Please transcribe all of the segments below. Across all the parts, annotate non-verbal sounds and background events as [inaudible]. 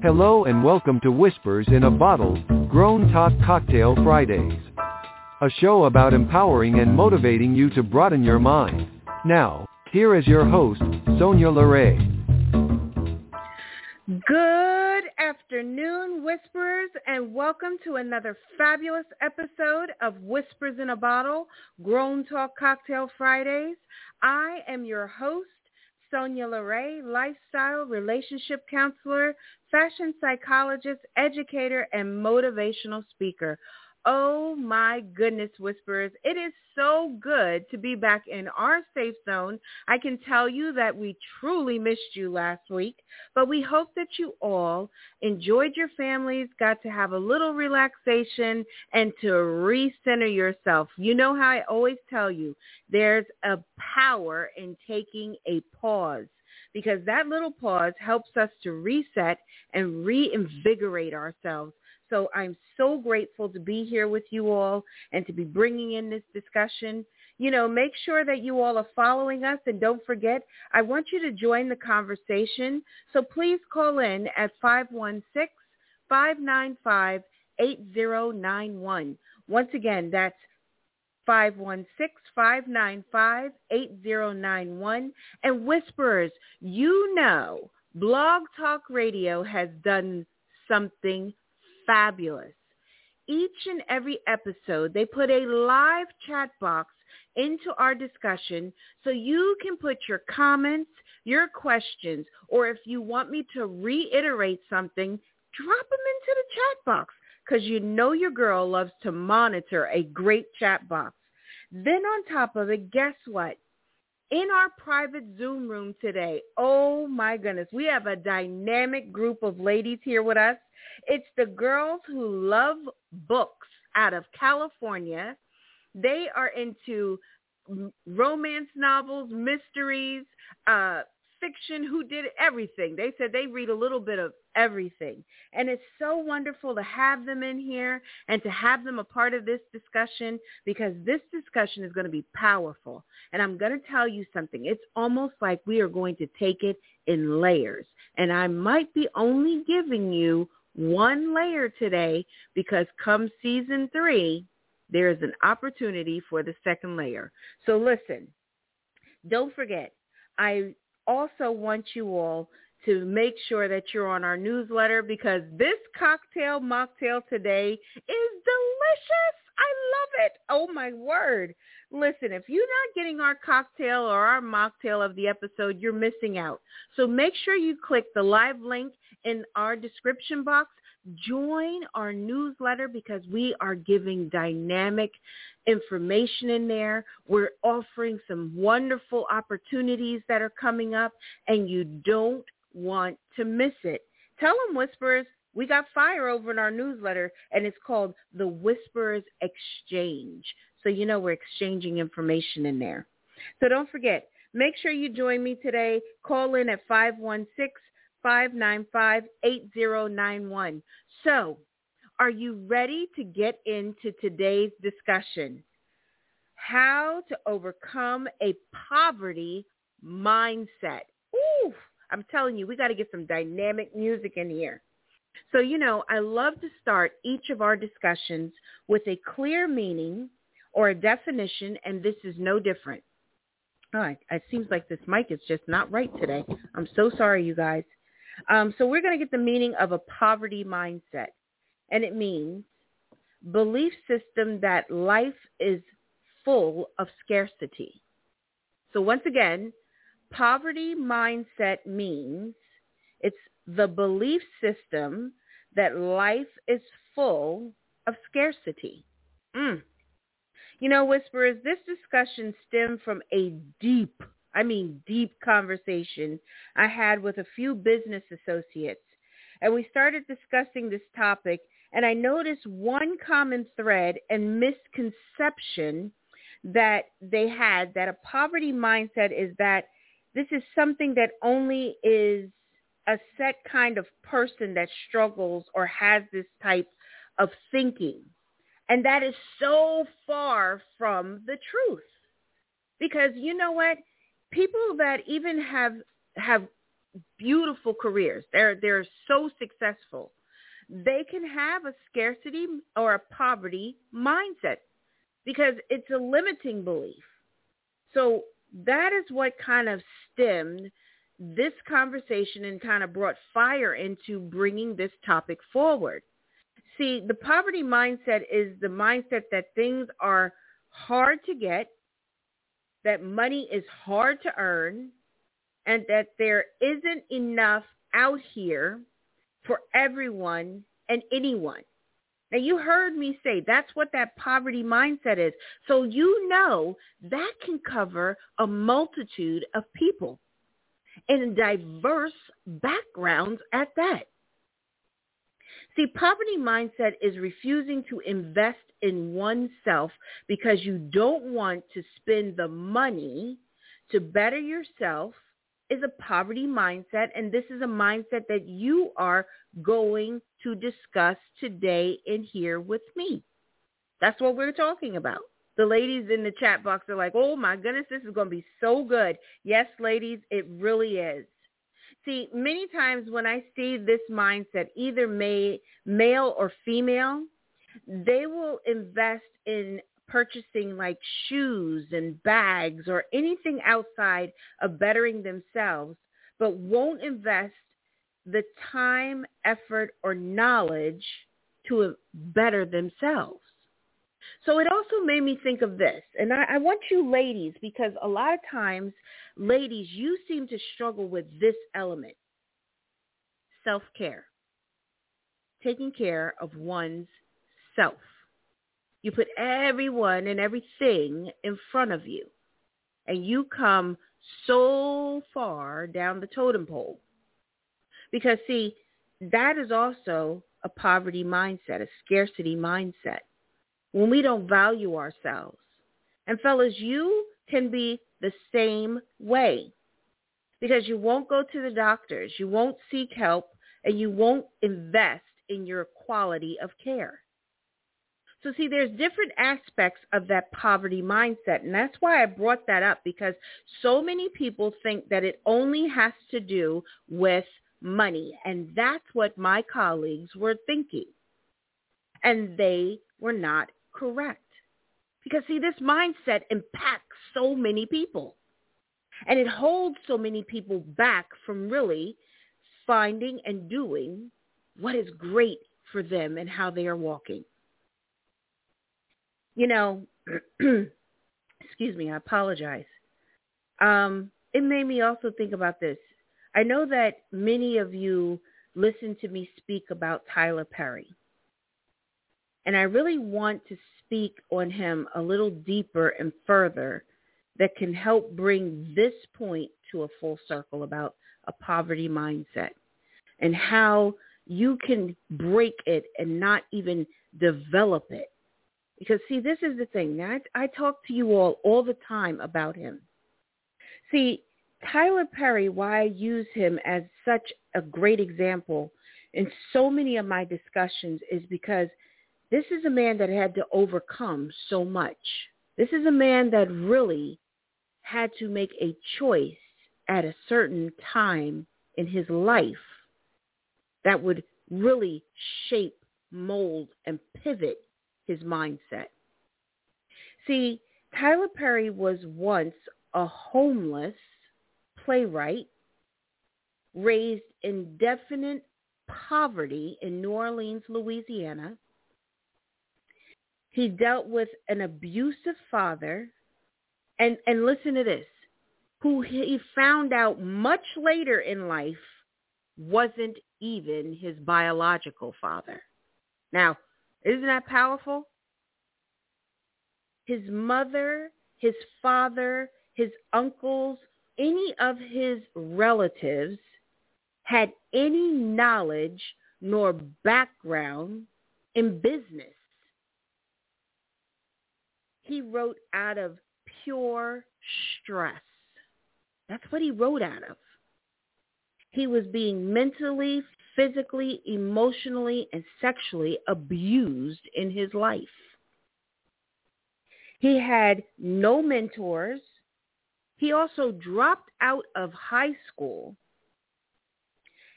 Hello and welcome to Whispers in a Bottle, Grown Talk Cocktail Fridays. A show about empowering and motivating you to broaden your mind. Now, here is your host, Sonya LaRae. Good afternoon, Whisperers, and welcome to another fabulous episode of Whispers in a Bottle, Grown Talk Cocktail Fridays. I am your host, Sonya LaRae, lifestyle relationship counselor, fashion psychologist, educator, and motivational speaker. Oh my goodness, Whisperers. It is so good to be back in our safe zone. I can tell you that we truly missed you last week, but we hope that you all enjoyed your families, got to have a little relaxation, and to recenter yourself. You know how I always tell you, there's a power in taking a pause because that little pause helps us to reset and reinvigorate ourselves. So I'm so grateful to be here with you all and to be bringing in this discussion. You know, make sure that you all are following us and don't forget, I want you to join the conversation. So please call in at 516-595-8091. Once again, that's 516-595-8091. And Whisperers, you know Blog Talk Radio has done something fabulous. Each and every episode, they put a live chat box into our discussion so you can put your comments, your questions, or if you want me to reiterate something, drop them into the chat box because you know your girl loves to monitor a great chat box. Then on top of it, guess what? In our private Zoom room today, oh my goodness, we have a dynamic group of ladies here with us. It's the girls who love books out of California. They are into romance novels, mysteries, uh, fiction, who did everything. They said they read a little bit of everything. And it's so wonderful to have them in here and to have them a part of this discussion because this discussion is going to be powerful. And I'm going to tell you something. It's almost like we are going to take it in layers. And I might be only giving you one layer today because come season three, there is an opportunity for the second layer. So listen, don't forget, I also want you all to make sure that you're on our newsletter because this cocktail mocktail today is delicious. I love it. Oh my word. Listen, if you're not getting our cocktail or our mocktail of the episode, you're missing out. So make sure you click the live link in our description box. Join our newsletter because we are giving dynamic information in there. We're offering some wonderful opportunities that are coming up and you don't want to miss it. Tell them, Whisperers, we got fire over in our newsletter and it's called the Whisperers Exchange. So you know we're exchanging information in there. So don't forget, make sure you join me today. Call in at 516-595-8091. So are you ready to get into today's discussion? How to overcome a poverty mindset. Ooh, I'm telling you, we got to get some dynamic music in here. So, you know, I love to start each of our discussions with a clear meaning or a definition, and this is no different. All right, it seems like this mic is just not right today. I'm so sorry, you guys. Um, so we're going to get the meaning of a poverty mindset, and it means belief system that life is full of scarcity. So once again, poverty mindset means it's the belief system that life is full of scarcity. Mm. You know, Whisperers, this discussion stemmed from a deep, I mean deep conversation I had with a few business associates. And we started discussing this topic, and I noticed one common thread and misconception that they had, that a poverty mindset is that this is something that only is a set kind of person that struggles or has this type of thinking. And that is so far from the truth. Because you know what? People that even have have beautiful careers. They're they're so successful. They can have a scarcity or a poverty mindset because it's a limiting belief. So that is what kind of stemmed this conversation and kind of brought fire into bringing this topic forward. See, the poverty mindset is the mindset that things are hard to get, that money is hard to earn, and that there isn't enough out here for everyone and anyone. Now you heard me say that's what that poverty mindset is. So you know that can cover a multitude of people in diverse backgrounds at that. See, poverty mindset is refusing to invest in oneself because you don't want to spend the money to better yourself is a poverty mindset, and this is a mindset that you are going to discuss today in here with me. That's what we're talking about. The ladies in the chat box are like, oh my goodness, this is going to be so good. Yes, ladies, it really is. See, many times when I see this mindset, either may, male or female, they will invest in purchasing like shoes and bags or anything outside of bettering themselves, but won't invest the time, effort, or knowledge to better themselves. So it also made me think of this, and I, I, want you ladies, because a lot of times, ladies, you seem to struggle with this element, self-care, taking care of one's self. You put everyone and everything in front of you. And you come so far down the totem pole. Because see, that is also a poverty mindset, a scarcity mindset. When we don't value ourselves. And fellas, you can be the same way. Because you won't go to the doctors, you won't seek help, and you won't invest in your quality of care. So see, there's different aspects of that poverty mindset. And that's why I brought that up because so many people think that it only has to do with money. And that's what my colleagues were thinking. And they were not correct. Because see, this mindset impacts so many people. And it holds so many people back from really finding and doing what is great for them and how they are walking you know, [clears throat] excuse me, I apologize. Um, it made me also think about this. I know that many of you listen to me speak about Tyler Perry. And I really want to speak on him a little deeper and further that can help bring this point to a full circle about a poverty mindset and how you can break it and not even develop it because see, this is the thing. Now, I, I talk to you all all the time about him. See, Tyler Perry, why I use him as such a great example in so many of my discussions is because this is a man that had to overcome so much. This is a man that really had to make a choice at a certain time in his life that would really shape, mold, and pivot his mindset. See, Tyler Perry was once a homeless playwright raised in definite poverty in New Orleans, Louisiana. He dealt with an abusive father, and, and listen to this, who he found out much later in life wasn't even his biological father. Now, isn't that powerful? His mother, his father, his uncles, any of his relatives had any knowledge nor background in business. He wrote out of pure stress. That's what he wrote out of. He was being mentally, physically, emotionally, and sexually abused in his life. He had no mentors. He also dropped out of high school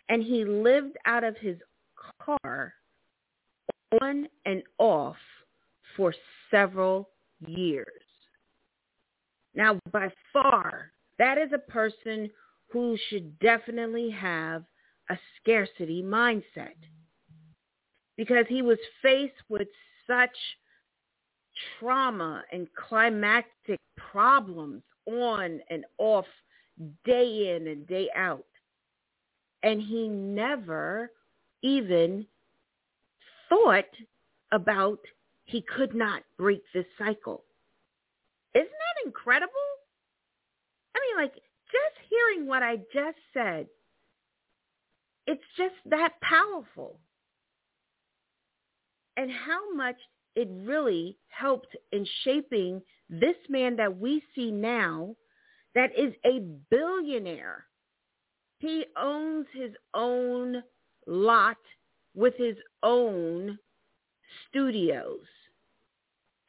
and he lived out of his car on and off for several years. Now, by far, that is a person who should definitely have a scarcity mindset because he was faced with such trauma and climactic problems on and off day in and day out. And he never even thought about he could not break this cycle. Isn't that incredible? I mean, like, just hearing what I just said, it's just that powerful. And how much it really helped in shaping this man that we see now that is a billionaire. He owns his own lot with his own studios.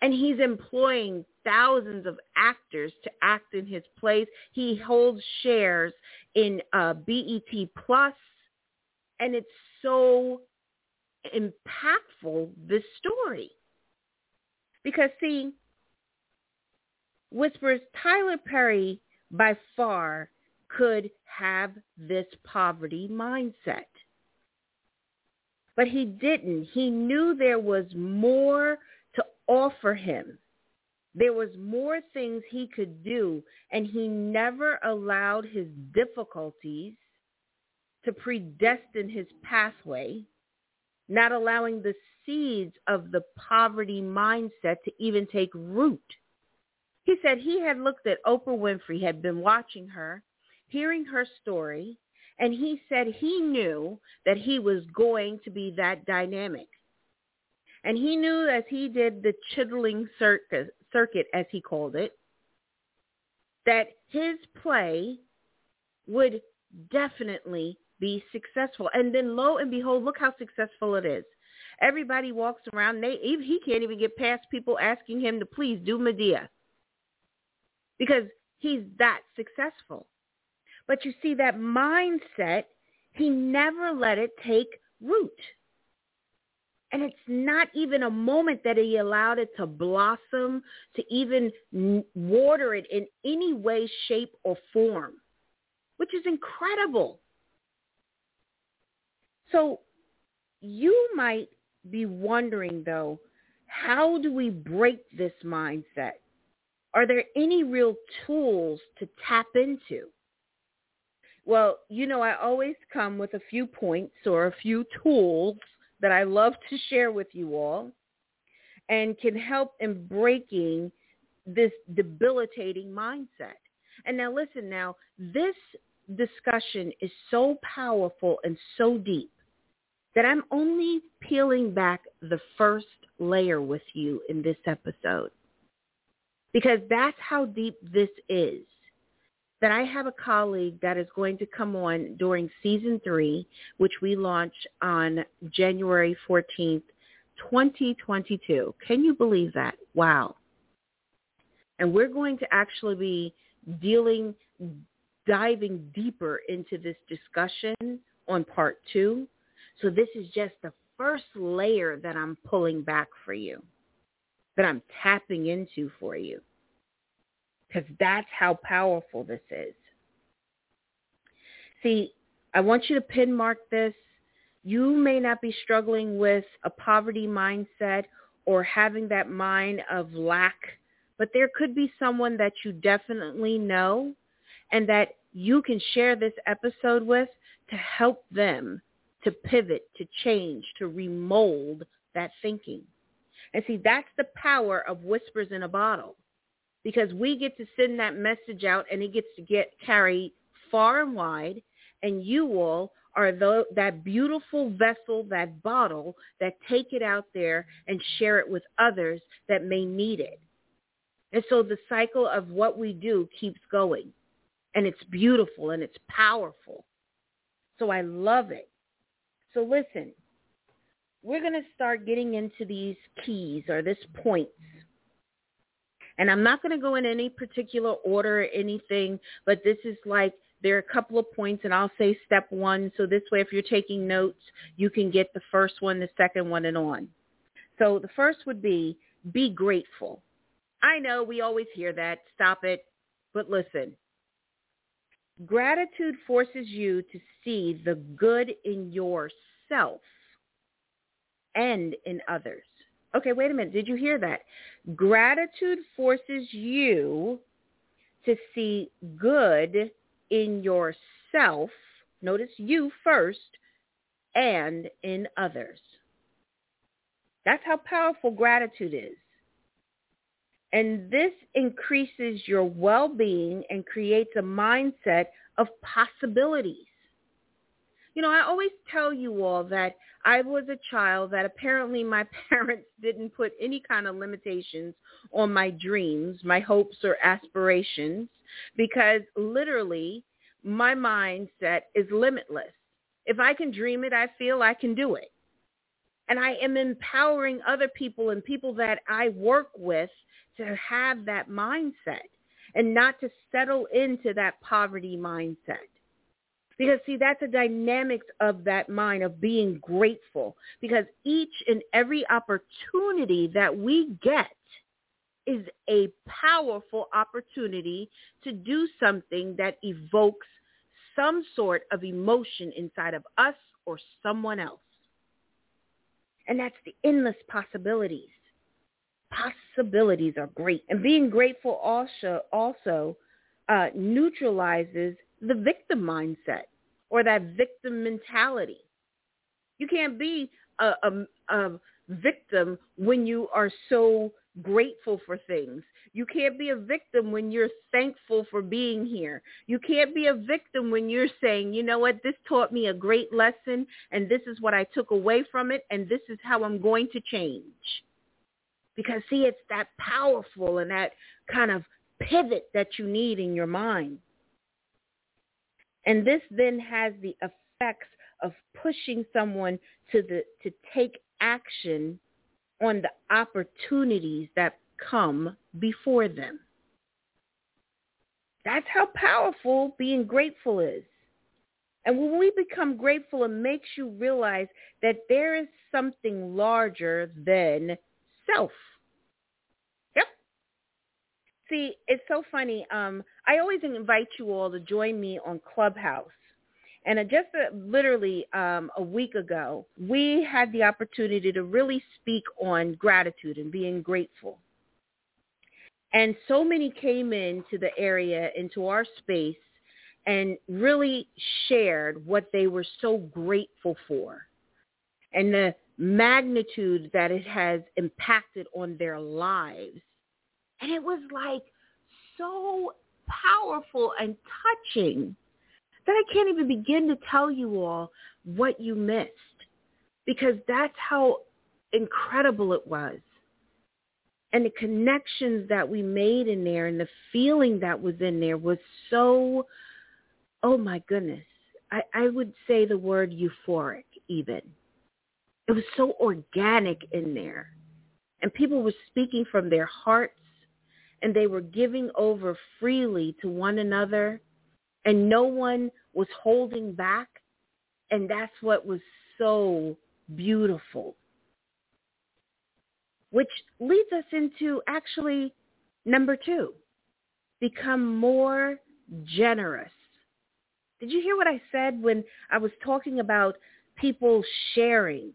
And he's employing thousands of actors to act in his plays. He holds shares in uh, BET Plus, and it's so impactful, this story. Because, see, Whispers, Tyler Perry by far could have this poverty mindset. But he didn't. He knew there was more to offer him. There was more things he could do, and he never allowed his difficulties to predestine his pathway, not allowing the seeds of the poverty mindset to even take root. He said he had looked at Oprah Winfrey, had been watching her, hearing her story, and he said he knew that he was going to be that dynamic. And he knew as he did the chitlin circuit, circuit, as he called it, that his play would definitely be successful. And then lo and behold, look how successful it is. Everybody walks around. They, he can't even get past people asking him to please do Madea because he's that successful. But you see that mindset, he never let it take root. And it's not even a moment that he allowed it to blossom, to even water it in any way, shape, or form, which is incredible. So you might be wondering, though, how do we break this mindset? Are there any real tools to tap into? Well, you know, I always come with a few points or a few tools that I love to share with you all and can help in breaking this debilitating mindset. And now listen now, this discussion is so powerful and so deep that I'm only peeling back the first layer with you in this episode because that's how deep this is. That I have a colleague that is going to come on during season three, which we launch on January 14th, 2022. Can you believe that? Wow. And we're going to actually be dealing, diving deeper into this discussion on part two. So this is just the first layer that I'm pulling back for you that I'm tapping into for you. Because that's how powerful this is. See, I want you to pin mark this. You may not be struggling with a poverty mindset or having that mind of lack, but there could be someone that you definitely know and that you can share this episode with to help them to pivot, to change, to remold that thinking. And see, that's the power of whispers in a bottle because we get to send that message out and it gets to get carried far and wide and you all are the, that beautiful vessel, that bottle that take it out there and share it with others that may need it. And so the cycle of what we do keeps going. And it's beautiful and it's powerful. So I love it. So listen, we're going to start getting into these keys or this points. And I'm not going to go in any particular order or anything, but this is like there are a couple of points and I'll say step one. So this way, if you're taking notes, you can get the first one, the second one and on. So the first would be be grateful. I know we always hear that. Stop it. But listen, gratitude forces you to see the good in yourself and in others. Okay, wait a minute. Did you hear that? Gratitude forces you to see good in yourself. Notice you first and in others. That's how powerful gratitude is. And this increases your well-being and creates a mindset of possibilities. You know, I always tell you all that I was a child that apparently my [laughs] parents didn't put any kind of limitations on my dreams, my hopes or aspirations, because literally my mindset is limitless. If I can dream it, I feel I can do it. And I am empowering other people and people that I work with to have that mindset and not to settle into that poverty mindset. Because see, that's a dynamics of that mind of being grateful. Because each and every opportunity that we get is a powerful opportunity to do something that evokes some sort of emotion inside of us or someone else. And that's the endless possibilities. Possibilities are great. And being grateful also, also uh, neutralizes the victim mindset or that victim mentality. You can't be a, a, a victim when you are so grateful for things. You can't be a victim when you're thankful for being here. You can't be a victim when you're saying, you know what, this taught me a great lesson and this is what I took away from it and this is how I'm going to change. Because see, it's that powerful and that kind of pivot that you need in your mind. And this then has the effects of pushing someone to the to take action on the opportunities that come before them. That's how powerful being grateful is. And when we become grateful, it makes you realize that there is something larger than self. See, it's so funny. Um, I always invite you all to join me on Clubhouse. And just uh, literally um, a week ago, we had the opportunity to really speak on gratitude and being grateful. And so many came into the area, into our space, and really shared what they were so grateful for and the magnitude that it has impacted on their lives. And it was like so powerful and touching that I can't even begin to tell you all what you missed because that's how incredible it was. And the connections that we made in there and the feeling that was in there was so, oh my goodness. I, I would say the word euphoric even. It was so organic in there. And people were speaking from their hearts and they were giving over freely to one another and no one was holding back. And that's what was so beautiful. Which leads us into actually number two, become more generous. Did you hear what I said when I was talking about people sharing?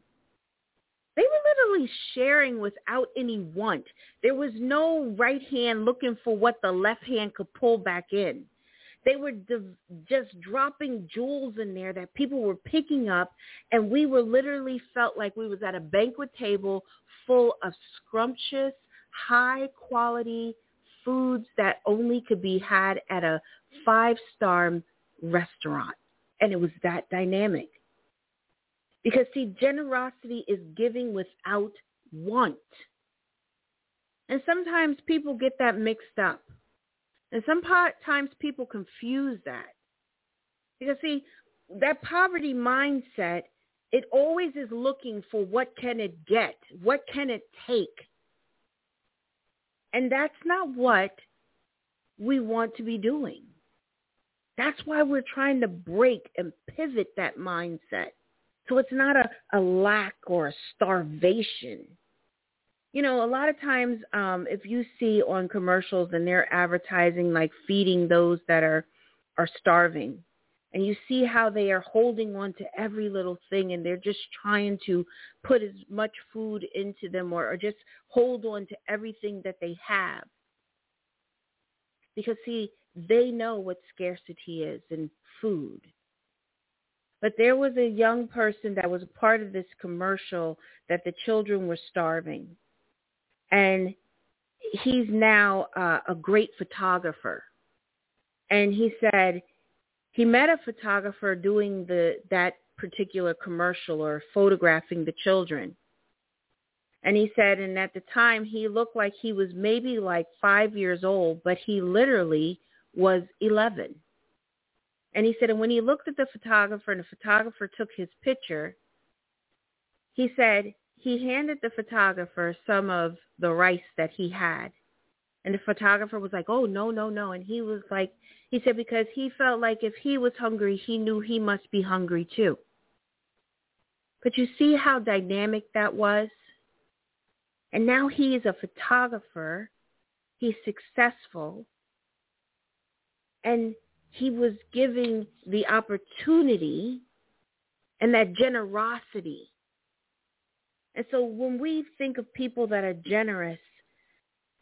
They were literally sharing without any want. There was no right hand looking for what the left hand could pull back in. They were just dropping jewels in there that people were picking up, and we were literally felt like we was at a banquet table full of scrumptious, high quality foods that only could be had at a five-star restaurant. And it was that dynamic. Because see, generosity is giving without want. And sometimes people get that mixed up. And sometimes people confuse that. Because see, that poverty mindset, it always is looking for what can it get? What can it take? And that's not what we want to be doing. That's why we're trying to break and pivot that mindset. So it's not a, a lack or a starvation. You know, a lot of times um, if you see on commercials and they're advertising like feeding those that are, are starving, and you see how they are holding on to every little thing and they're just trying to put as much food into them or, or just hold on to everything that they have. Because see, they know what scarcity is in food. But there was a young person that was part of this commercial that the children were starving. And he's now uh, a great photographer. And he said he met a photographer doing the that particular commercial or photographing the children. And he said, and at the time he looked like he was maybe like five years old, but he literally was 11. And he said, and when he looked at the photographer and the photographer took his picture, he said he handed the photographer some of the rice that he had. And the photographer was like, oh, no, no, no. And he was like, he said, because he felt like if he was hungry, he knew he must be hungry too. But you see how dynamic that was? And now he is a photographer. He's successful and he was giving the opportunity and that generosity. And so when we think of people that are generous,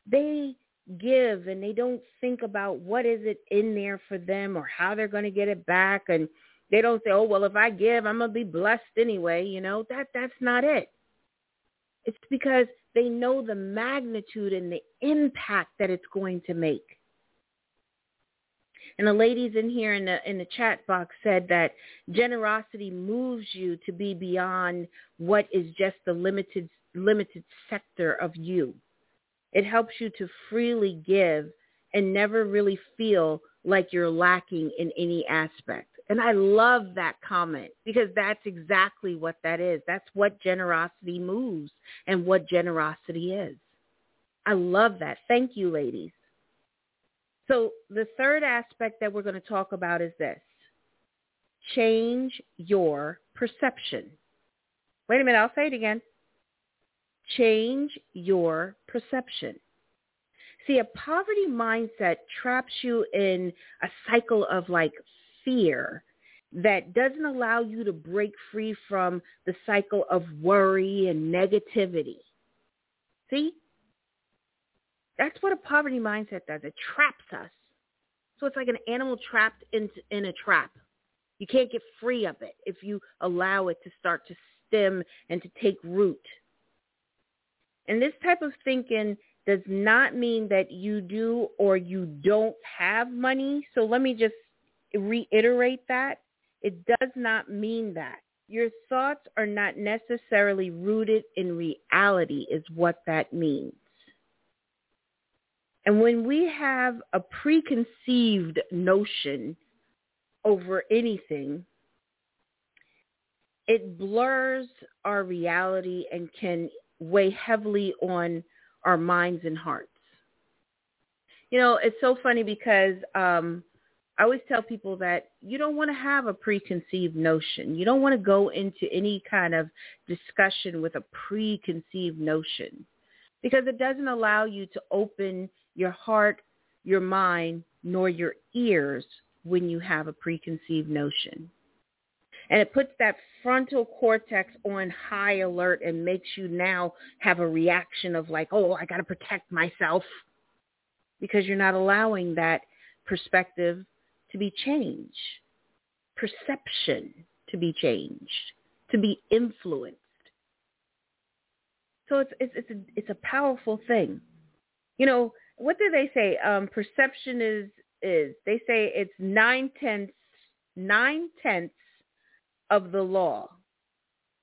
they give and they don't think about what is it in there for them or how they're going to get it back and they don't say, "Oh, well, if I give, I'm going to be blessed anyway." You know, that that's not it. It's because they know the magnitude and the impact that it's going to make. And the ladies in here in the in the chat box said that generosity moves you to be beyond what is just the limited limited sector of you. It helps you to freely give and never really feel like you're lacking in any aspect. And I love that comment because that's exactly what that is. That's what generosity moves and what generosity is. I love that. Thank you, ladies. So the third aspect that we're going to talk about is this. Change your perception. Wait a minute, I'll say it again. Change your perception. See, a poverty mindset traps you in a cycle of like fear that doesn't allow you to break free from the cycle of worry and negativity. See? That's what a poverty mindset does. It traps us. So it's like an animal trapped in, in a trap. You can't get free of it if you allow it to start to stem and to take root. And this type of thinking does not mean that you do or you don't have money. So let me just reiterate that. It does not mean that. Your thoughts are not necessarily rooted in reality is what that means. And when we have a preconceived notion over anything, it blurs our reality and can weigh heavily on our minds and hearts. You know, it's so funny because um, I always tell people that you don't want to have a preconceived notion. You don't want to go into any kind of discussion with a preconceived notion because it doesn't allow you to open your heart, your mind, nor your ears when you have a preconceived notion. And it puts that frontal cortex on high alert and makes you now have a reaction of like, oh, I got to protect myself because you're not allowing that perspective to be changed, perception to be changed, to be influenced. So it's, it's, it's, a, it's a powerful thing. You know, what do they say? Um, perception is is they say it's nine tenths nine tenths of the law.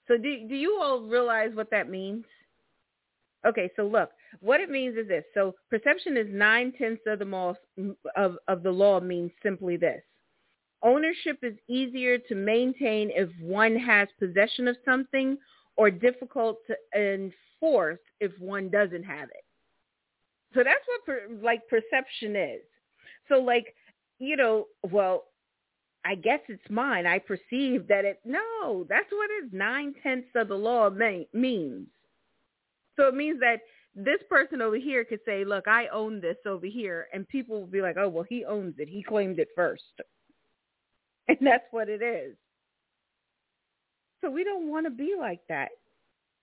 So do do you all realize what that means? Okay, so look, what it means is this. So perception is nine tenths of the law of, of the law means simply this. Ownership is easier to maintain if one has possession of something or difficult to enforce if one doesn't have it. So that's what per, like perception is. So like, you know, well, I guess it's mine. I perceive that it, no, that's what it nine-tenths of the law may, means. So it means that this person over here could say, look, I own this over here. And people will be like, oh, well, he owns it. He claimed it first. [laughs] And that's what it is. So we don't want to be like that.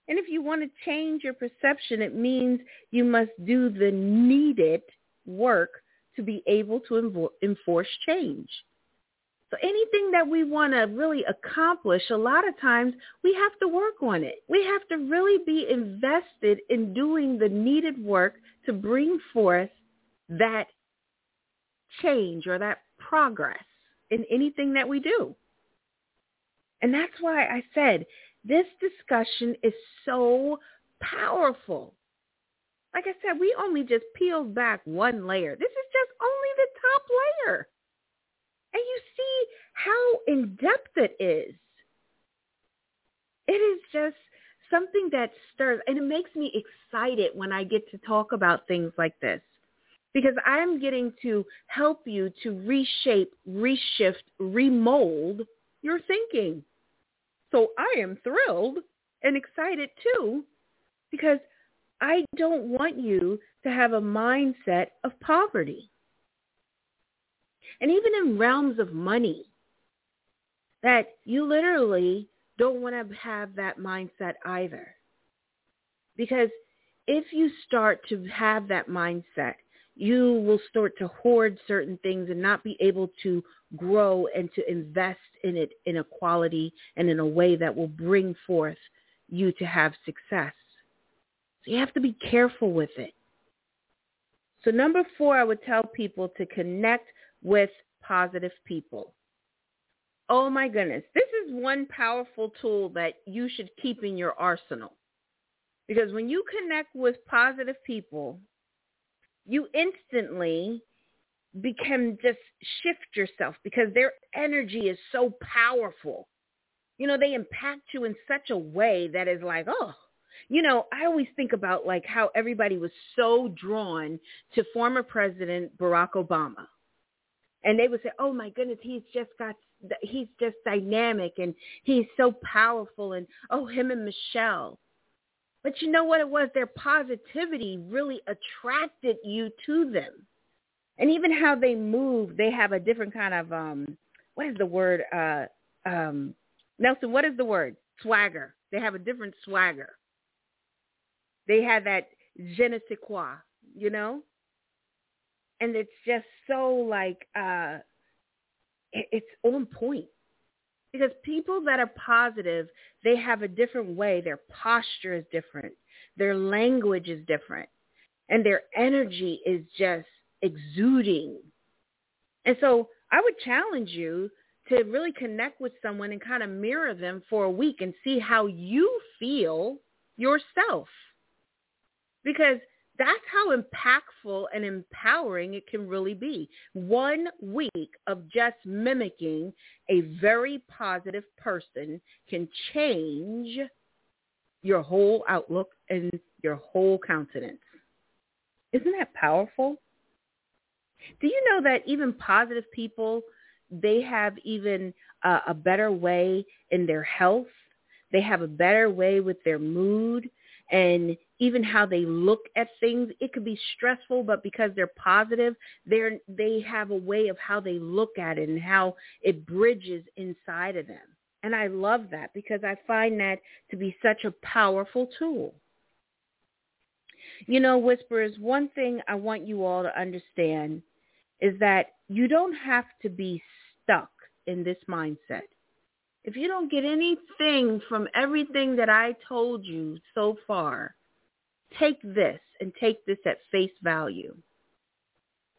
And if you want to change your perception, it means you must do the needed work to be able to enforce change. So anything that we want to really accomplish, a lot of times we have to work on it. We have to really be invested in doing the needed work to bring forth that change or that progress in anything that we do. And that's why I said this discussion is so powerful. Like I said, we only just peeled back one layer. This is just only the top layer. And you see how in-depth it is. It is just something that stirs, and it makes me excited when I get to talk about things like this because I'm getting to help you to reshape, reshift, remold your thinking. So I am thrilled and excited too because I don't want you to have a mindset of poverty. And even in realms of money, that you literally don't want to have that mindset either. Because if you start to have that mindset, you will start to hoard certain things and not be able to grow and to invest in it in a quality and in a way that will bring forth you to have success. So you have to be careful with it. So number four, I would tell people to connect with positive people. Oh my goodness. This is one powerful tool that you should keep in your arsenal. Because when you connect with positive people, you instantly become just shift yourself because their energy is so powerful. You know, they impact you in such a way that is like, oh, you know, I always think about like how everybody was so drawn to former President Barack Obama. And they would say, oh my goodness, he's just got, he's just dynamic and he's so powerful. And oh, him and Michelle. But you know what it was? Their positivity really attracted you to them. And even how they move, they have a different kind of, um, what is the word? Uh, um, Nelson, what is the word? Swagger. They have a different swagger. They have that je ne sais quoi, you know? And it's just so like, uh, it's on point because people that are positive, they have a different way. Their posture is different. Their language is different. And their energy is just exuding. And so I would challenge you to really connect with someone and kind of mirror them for a week and see how you feel yourself. Because that's how impactful and empowering it can really be. One week of just mimicking a very positive person can change your whole outlook and your whole countenance. Isn't that powerful? Do you know that even positive people, they have even uh, a better way in their health? They have a better way with their mood and even how they look at things. It could be stressful, but because they're positive, they're they have a way of how they look at it and how it bridges inside of them. And I love that because I find that to be such a powerful tool. You know, Whisperers, one thing I want you all to understand is that you don't have to be stuck in this mindset. If you don't get anything from everything that I told you so far, take this and take this at face value.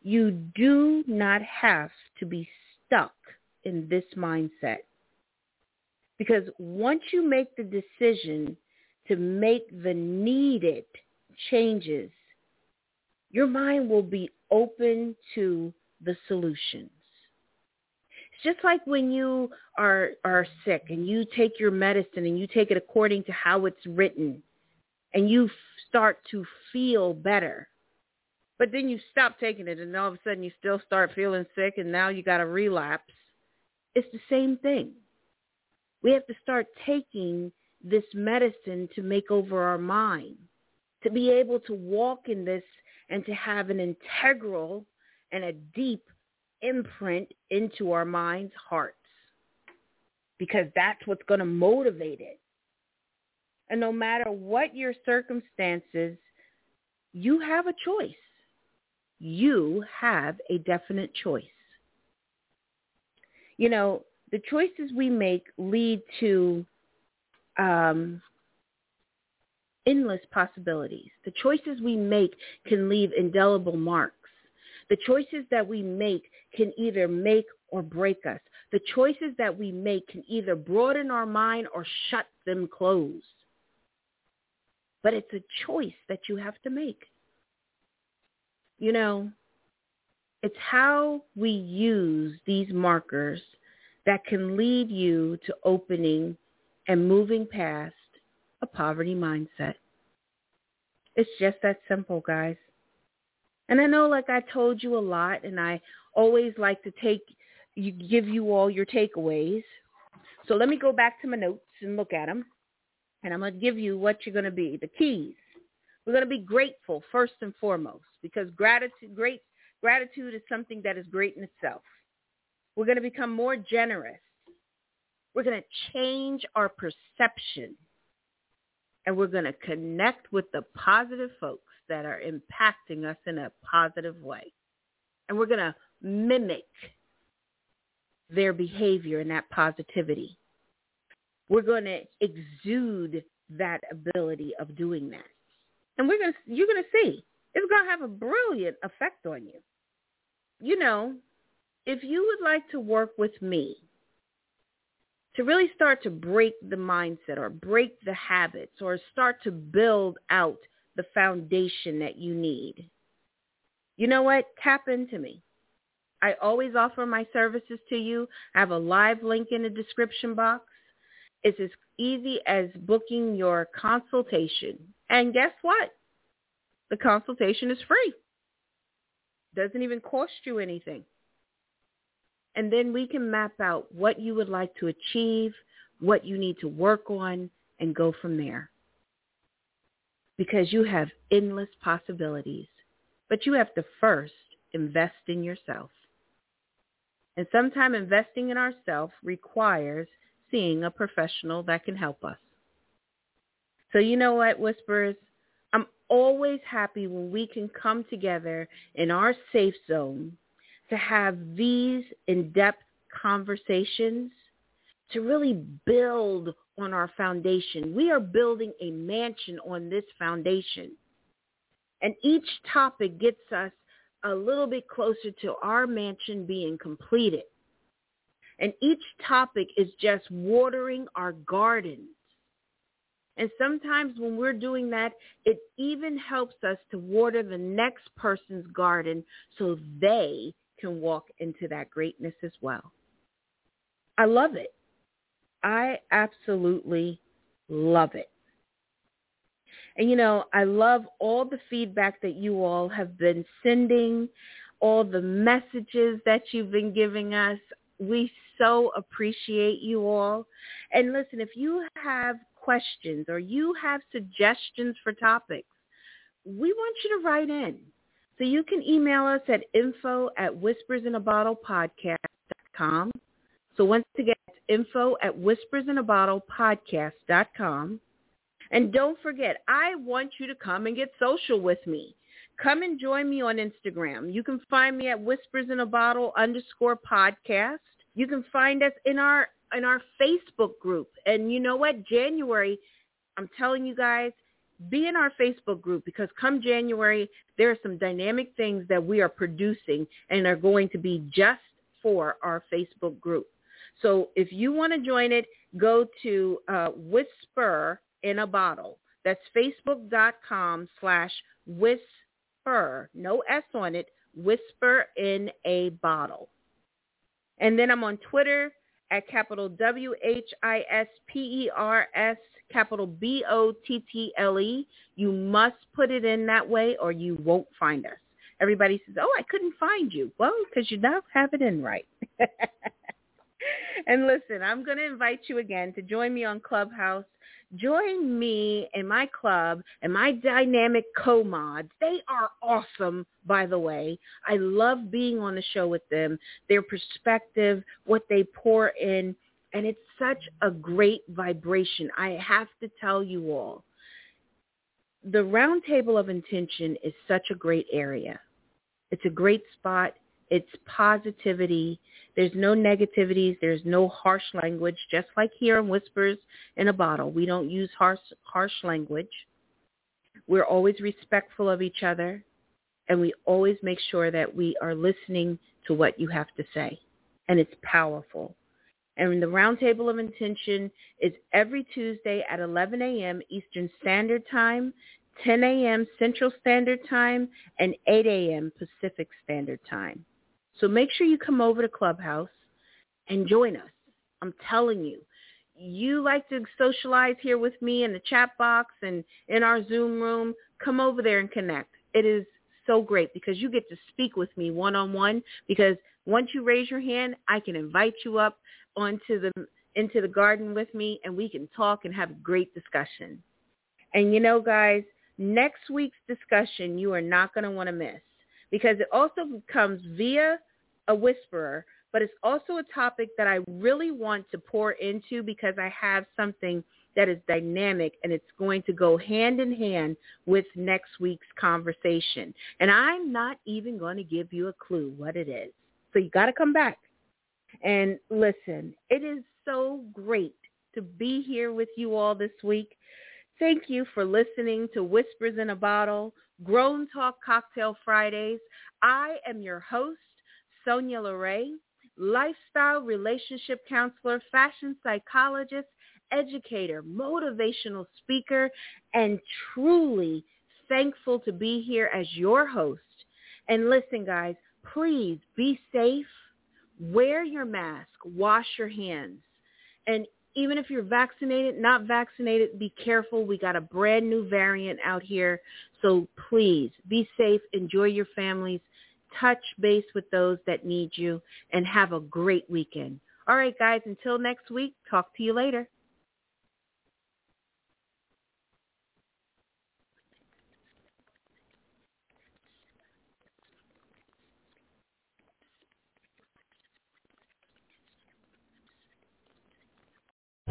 You do not have to be stuck in this mindset. Because once you make the decision to make the needed changes, your mind will be open to the solutions. It's just like when you are are sick and you take your medicine and you take it according to how it's written and you start to feel better. But then you stop taking it and all of a sudden you still start feeling sick and now you got a relapse. It's the same thing. We have to start taking this medicine to make over our mind, to be able to walk in this and to have an integral and a deep imprint into our minds, hearts, because that's what's going to motivate it. And no matter what your circumstances, you have a choice. You have a definite choice. You know, the choices we make lead to um, endless possibilities. The choices we make can leave indelible marks. The choices that we make can either make or break us. The choices that we make can either broaden our mind or shut them closed. But it's a choice that you have to make. You know, it's how we use these markers that can lead you to opening and moving past a poverty mindset. It's just that simple, guys. And I know like I told you a lot and I always like to take you give you all your takeaways. So let me go back to my notes and look at them. And I'm going to give you what you're going to be, the keys. We're going to be grateful first and foremost because gratitude great gratitude is something that is great in itself. We're going to become more generous. We're going to change our perception and we're going to connect with the positive folks that are impacting us in a positive way. And we're going to mimic their behavior and that positivity. We're going to exude that ability of doing that. And we're going to, you're going to see it's going to have a brilliant effect on you. You know, if you would like to work with me to really start to break the mindset or break the habits or start to build out the foundation that you need, you know what? Tap into me. I always offer my services to you. I have a live link in the description box. It's as easy as booking your consultation. And guess what? The consultation is free. Doesn't even cost you anything. And then we can map out what you would like to achieve, what you need to work on, and go from there. Because you have endless possibilities. But you have to first invest in yourself. And sometimes investing in ourselves requires seeing a professional that can help us. So you know what, Whispers? I'm always happy when we can come together in our safe zone to have these in-depth conversations to really build on our foundation. We are building a mansion on this foundation. And each topic gets us a little bit closer to our mansion being completed. And each topic is just watering our gardens. And sometimes when we're doing that, it even helps us to water the next person's garden so they can walk into that greatness as well. I love it. I absolutely love it. And you know, I love all the feedback that you all have been sending, all the messages that you've been giving us. We so appreciate you all. And listen, if you have questions or you have suggestions for topics, we want you to write in. So you can email us at info at whispersinabottlepodcast.com. So once again, info at whispersinabottlepodcast.com. And don't forget, I want you to come and get social with me. Come and join me on Instagram. You can find me at whispers in a bottle underscore podcast. You can find us in our in our Facebook group. And you know what? January, I'm telling you guys, be in our Facebook group because come January, there are some dynamic things that we are producing and are going to be just for our Facebook group. So if you want to join it, go to uh, Whisper in a Bottle. That's facebook.com slash whisper, no S on it, whisper in a bottle. And then I'm on Twitter at capital W-H-I-S-P-E-R-S capital B-O-T-T-L-E. You must put it in that way or you won't find us. Everybody says, oh, I couldn't find you. Well, because you don't have it in right. [laughs] and listen, I'm going to invite you again to join me on Clubhouse. Join me in my club and my dynamic co-mods. They are awesome, by the way. I love being on the show with them, their perspective, what they pour in, and it's such a great vibration. I have to tell you all, the Roundtable of Intention is such a great area. It's a great spot. It's positivity. There's no negativities. There's no harsh language, just like here in Whispers in a Bottle. We don't use harsh, harsh language. We're always respectful of each other, and we always make sure that we are listening to what you have to say. And it's powerful. And the Roundtable of Intention is every Tuesday at 11 a.m. Eastern Standard Time, 10 a.m. Central Standard Time, and 8 a.m. Pacific Standard Time. So make sure you come over to Clubhouse and join us. I'm telling you, you like to socialize here with me in the chat box and in our Zoom room, come over there and connect. It is so great because you get to speak with me one-on-one because once you raise your hand, I can invite you up onto the into the garden with me and we can talk and have a great discussion. And you know, guys, next week's discussion you are not going to want to miss because it also comes via a whisperer, but it's also a topic that I really want to pour into because I have something that is dynamic and it's going to go hand in hand with next week's conversation. And I'm not even going to give you a clue what it is. So you got to come back. And listen, it is so great to be here with you all this week. Thank you for listening to Whispers in a Bottle, Grown Talk Cocktail Fridays. I am your host, Sonya LaRae, lifestyle relationship counselor, fashion psychologist, educator, motivational speaker, and truly thankful to be here as your host. And listen, guys, please be safe wear your mask, wash your hands. And even if you're vaccinated, not vaccinated, be careful. We got a brand new variant out here. So please be safe, enjoy your families, touch base with those that need you, and have a great weekend. All right, guys, until next week, talk to you later.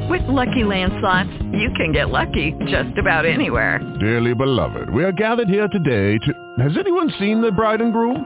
With Lucky Land slots, you can get lucky just about anywhere. Dearly beloved, we are gathered here today to... Has anyone seen the bride and groom?